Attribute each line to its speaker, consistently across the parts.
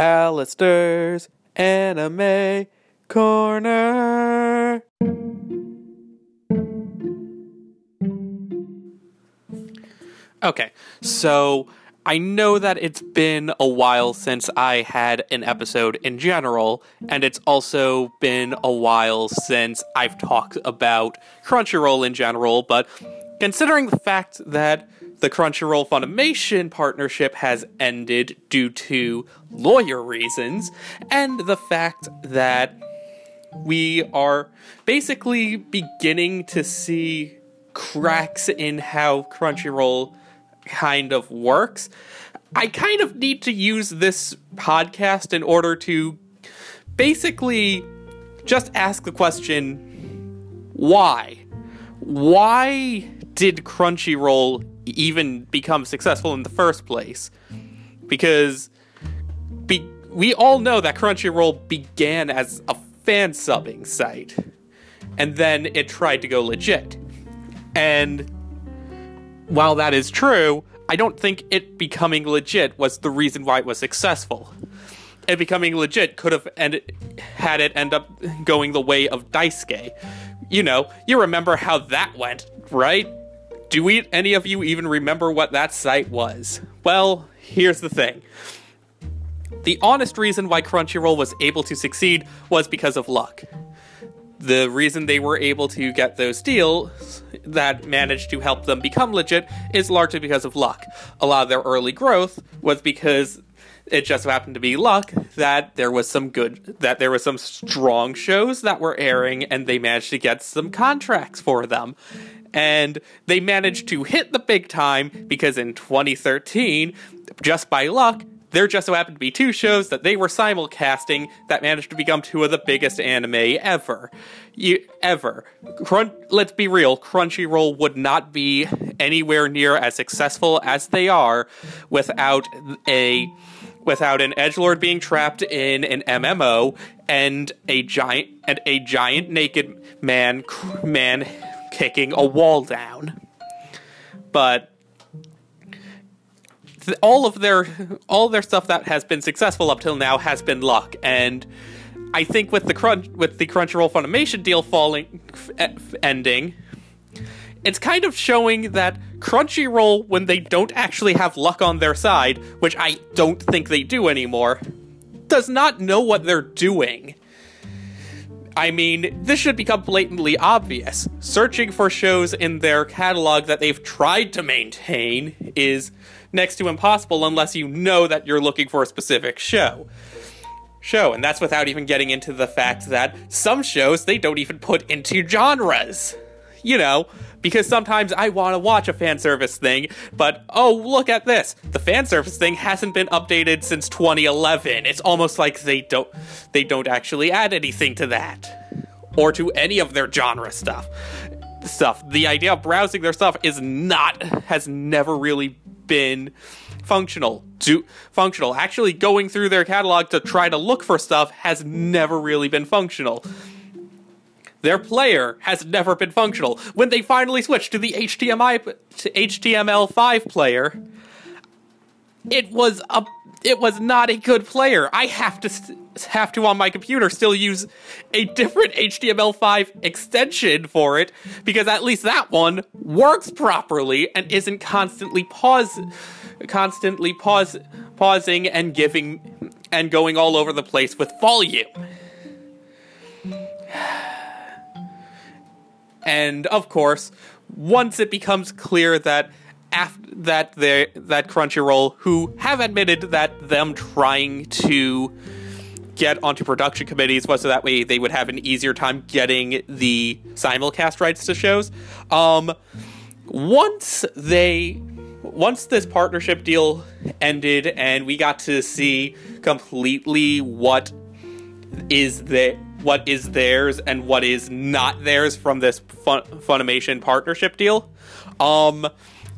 Speaker 1: Alistair's Anime Corner. Okay, so I know that it's been a while since I had an episode in general, and it's also been a while since I've talked about Crunchyroll in general, but considering the fact that the Crunchyroll Funimation partnership has ended due to lawyer reasons, and the fact that we are basically beginning to see cracks in how Crunchyroll kind of works. I kind of need to use this podcast in order to basically just ask the question why? Why did Crunchyroll even become successful in the first place? Because be- we all know that Crunchyroll began as a fan subbing site, and then it tried to go legit. And while that is true, I don't think it becoming legit was the reason why it was successful. It becoming legit could have ended, had it end up going the way of Daisuki. You know, you remember how that went, right? Do we any of you even remember what that site was? Well, here's the thing. The honest reason why Crunchyroll was able to succeed was because of luck the reason they were able to get those deals that managed to help them become legit is largely because of luck. A lot of their early growth was because it just happened to be luck that there was some good that there was some strong shows that were airing and they managed to get some contracts for them. And they managed to hit the big time because in 2013, just by luck, there just so happened to be two shows that they were simulcasting that managed to become two of the biggest anime ever. You, ever. Crun- let's be real, Crunchyroll would not be anywhere near as successful as they are without a without an edge lord being trapped in an MMO and a giant and a giant naked man man kicking a wall down. But all of their all their stuff that has been successful up till now has been luck and I think with the crunch with the Crunchyroll Funimation deal falling f- ending it's kind of showing that Crunchyroll when they don't actually have luck on their side which I don't think they do anymore does not know what they're doing I mean, this should become blatantly obvious. Searching for shows in their catalog that they've tried to maintain is next to impossible unless you know that you're looking for a specific show. Show, and that's without even getting into the fact that some shows they don't even put into genres. You know, because sometimes I want to watch a fan service thing, but oh, look at this. The fan service thing hasn't been updated since 2011. It's almost like they don't they don't actually add anything to that or to any of their genre stuff. Stuff. The idea of browsing their stuff is not has never really been functional. To functional. Actually going through their catalog to try to look for stuff has never really been functional. Their player has never been functional. When they finally switched to the to HTML5 player, it was a it was not a good player. I have to have to on my computer still use a different HTML5 extension for it because at least that one works properly and isn't constantly pause constantly pause pausing and giving and going all over the place with volume. And of course, once it becomes clear that after that they that Crunchyroll, who have admitted that them trying to get onto production committees was so that way they would have an easier time getting the simulcast rights to shows. Um, once they once this partnership deal ended and we got to see completely what is the what is theirs and what is not theirs from this Fun- Funimation partnership deal. Um,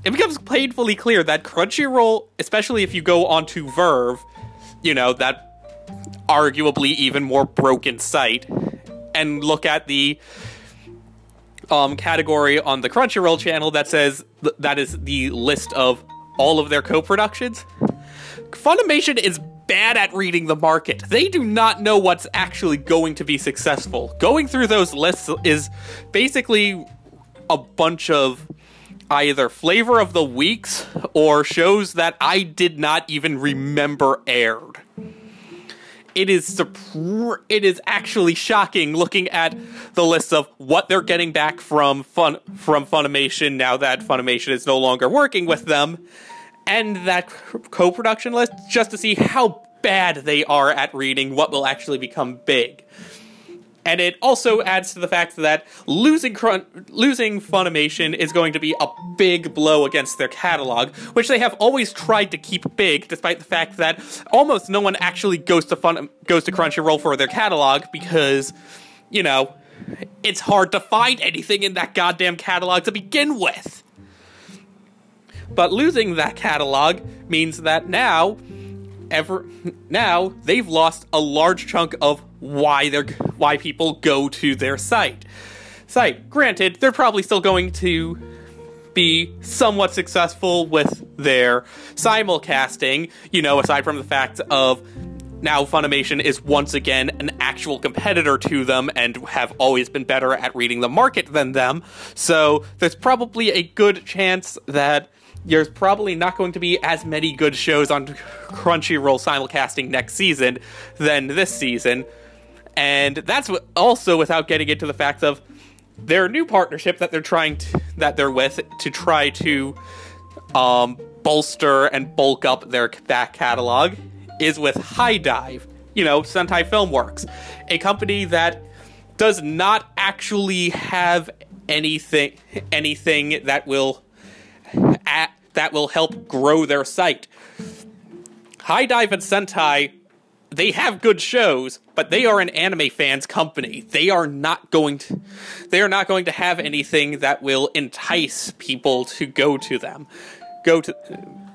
Speaker 1: it becomes painfully clear that Crunchyroll, especially if you go onto VRV, you know, that arguably even more broken site, and look at the um, category on the Crunchyroll channel that says th- that is the list of all of their co productions. Funimation is bad at reading the market. They do not know what's actually going to be successful. Going through those lists is basically a bunch of either flavor of the weeks or shows that I did not even remember aired. It is it is actually shocking looking at the list of what they're getting back from fun from Funimation now that Funimation is no longer working with them and that co-production list just to see how bad they are at reading what will actually become big. And it also adds to the fact that losing losing Funimation is going to be a big blow against their catalog, which they have always tried to keep big, despite the fact that almost no one actually goes to Fun goes to Crunchyroll for their catalog because, you know, it's hard to find anything in that goddamn catalog to begin with. But losing that catalog means that now ever now they've lost a large chunk of why they're why people go to their site. Site. Granted, they're probably still going to be somewhat successful with their simulcasting, you know, aside from the fact of now Funimation is once again an actual competitor to them and have always been better at reading the market than them. So there's probably a good chance that there's probably not going to be as many good shows on Crunchyroll simulcasting next season than this season. And that's also without getting into the fact of their new partnership that they're trying to, that they're with to try to um, bolster and bulk up their back catalog is with HIDIVE, you know, Sentai Filmworks, a company that does not actually have anything anything that will that will help grow their site. HIDIVE and Sentai, they have good shows, but they are an anime fans company. They are not going to they are not going to have anything that will entice people to go to them. Go to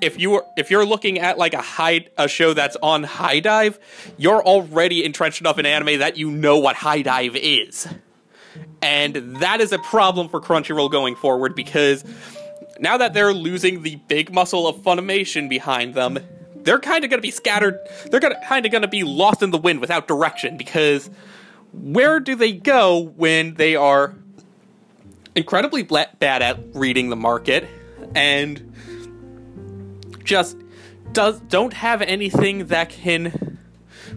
Speaker 1: if you are if you're looking at like a high a show that's on HIDIVE, you're already entrenched enough in anime that you know what HIDIVE is. And that is a problem for Crunchyroll going forward because now that they're losing the big muscle of Funimation behind them, they're kind of going to be scattered. They're kind of going to be lost in the wind without direction because where do they go when they are incredibly bad at reading the market and just does don't have anything that can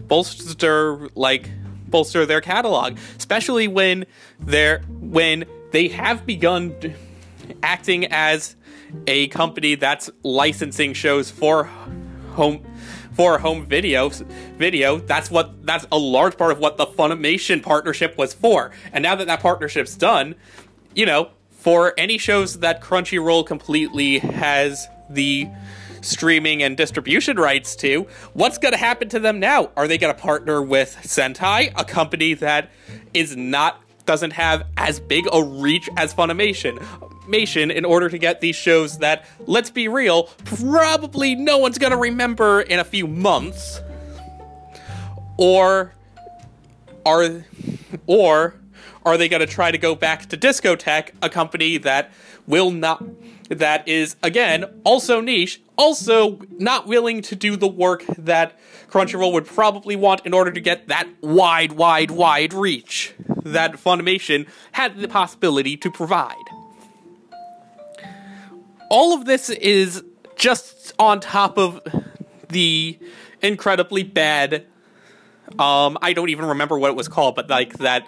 Speaker 1: bolster like bolster their catalog, especially when they're when they have begun acting as a company that's licensing shows for home for home video video. That's what that's a large part of what the funimation partnership was for. And now that that partnership's done you know for any shows that crunchyroll completely has the streaming and distribution rights to what's going to happen to them now? Are they going to partner with sentai a company that is not doesn't have as big a reach as funimation in order to get these shows that, let's be real, probably no one's gonna remember in a few months. Or are or are they going to try to go back to Discotek, a company that will not that is again also niche, also not willing to do the work that Crunchyroll would probably want in order to get that wide, wide, wide reach that Funimation had the possibility to provide all of this is just on top of the incredibly bad um I don't even remember what it was called, but like that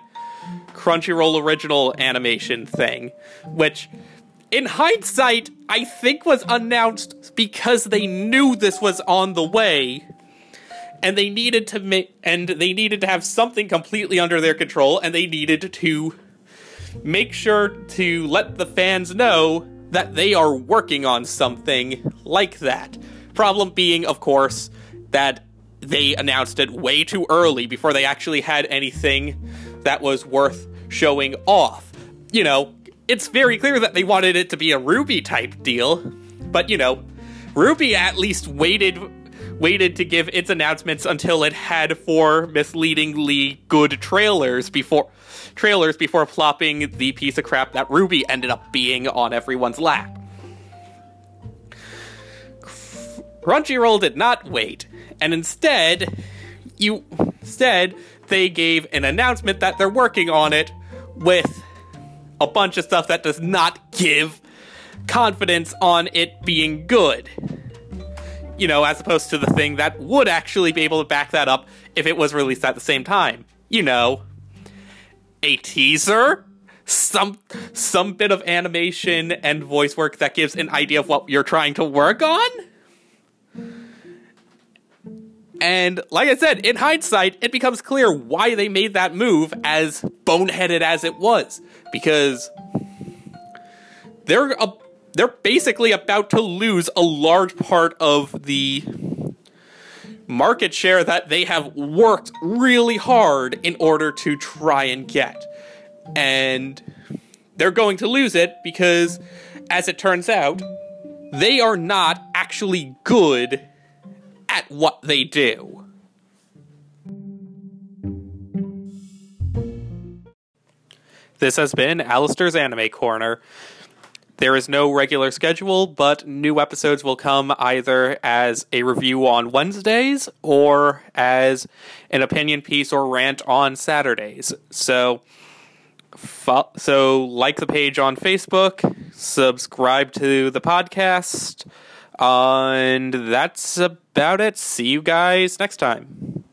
Speaker 1: Crunchyroll original animation thing, which in hindsight I think was announced because they knew this was on the way and they needed to make and they needed to have something completely under their control and they needed to make sure to let the fans know that they are working on something like that. Problem being, of course, that they announced it way too early before they actually had anything that was worth showing off. You know, it's very clear that they wanted it to be a RWBY type deal, but you know, RWBY at least waited waited to give its announcements until it had four misleadingly good trailers before trailers before plopping the piece of crap that RWBY ended up being on everyone's lap. Crunchyroll did not wait, and instead, you instead they gave an announcement that they're working on it with a bunch of stuff that does not give confidence on it being good. You know, as opposed to the thing that would actually be able to back that up if it was released at the same time. You know, a teaser, some some bit of animation and voice work that gives an idea of what you're trying to work on. And like I said, in hindsight, it becomes clear why they made that move as boneheaded as it was. Because they're a, they're basically about to lose a large part of the market share that they have worked really hard in order to try and get. And they're going to lose it because, as it turns out, they are not actually good at what they do. This has been Alistair's Anime Corner. There is no regular schedule, but new episodes will come either as a review on Wednesdays or as an opinion piece or rant on Saturdays. So, so like the page on Facebook, subscribe to the podcast, and that's about it. See you guys next time.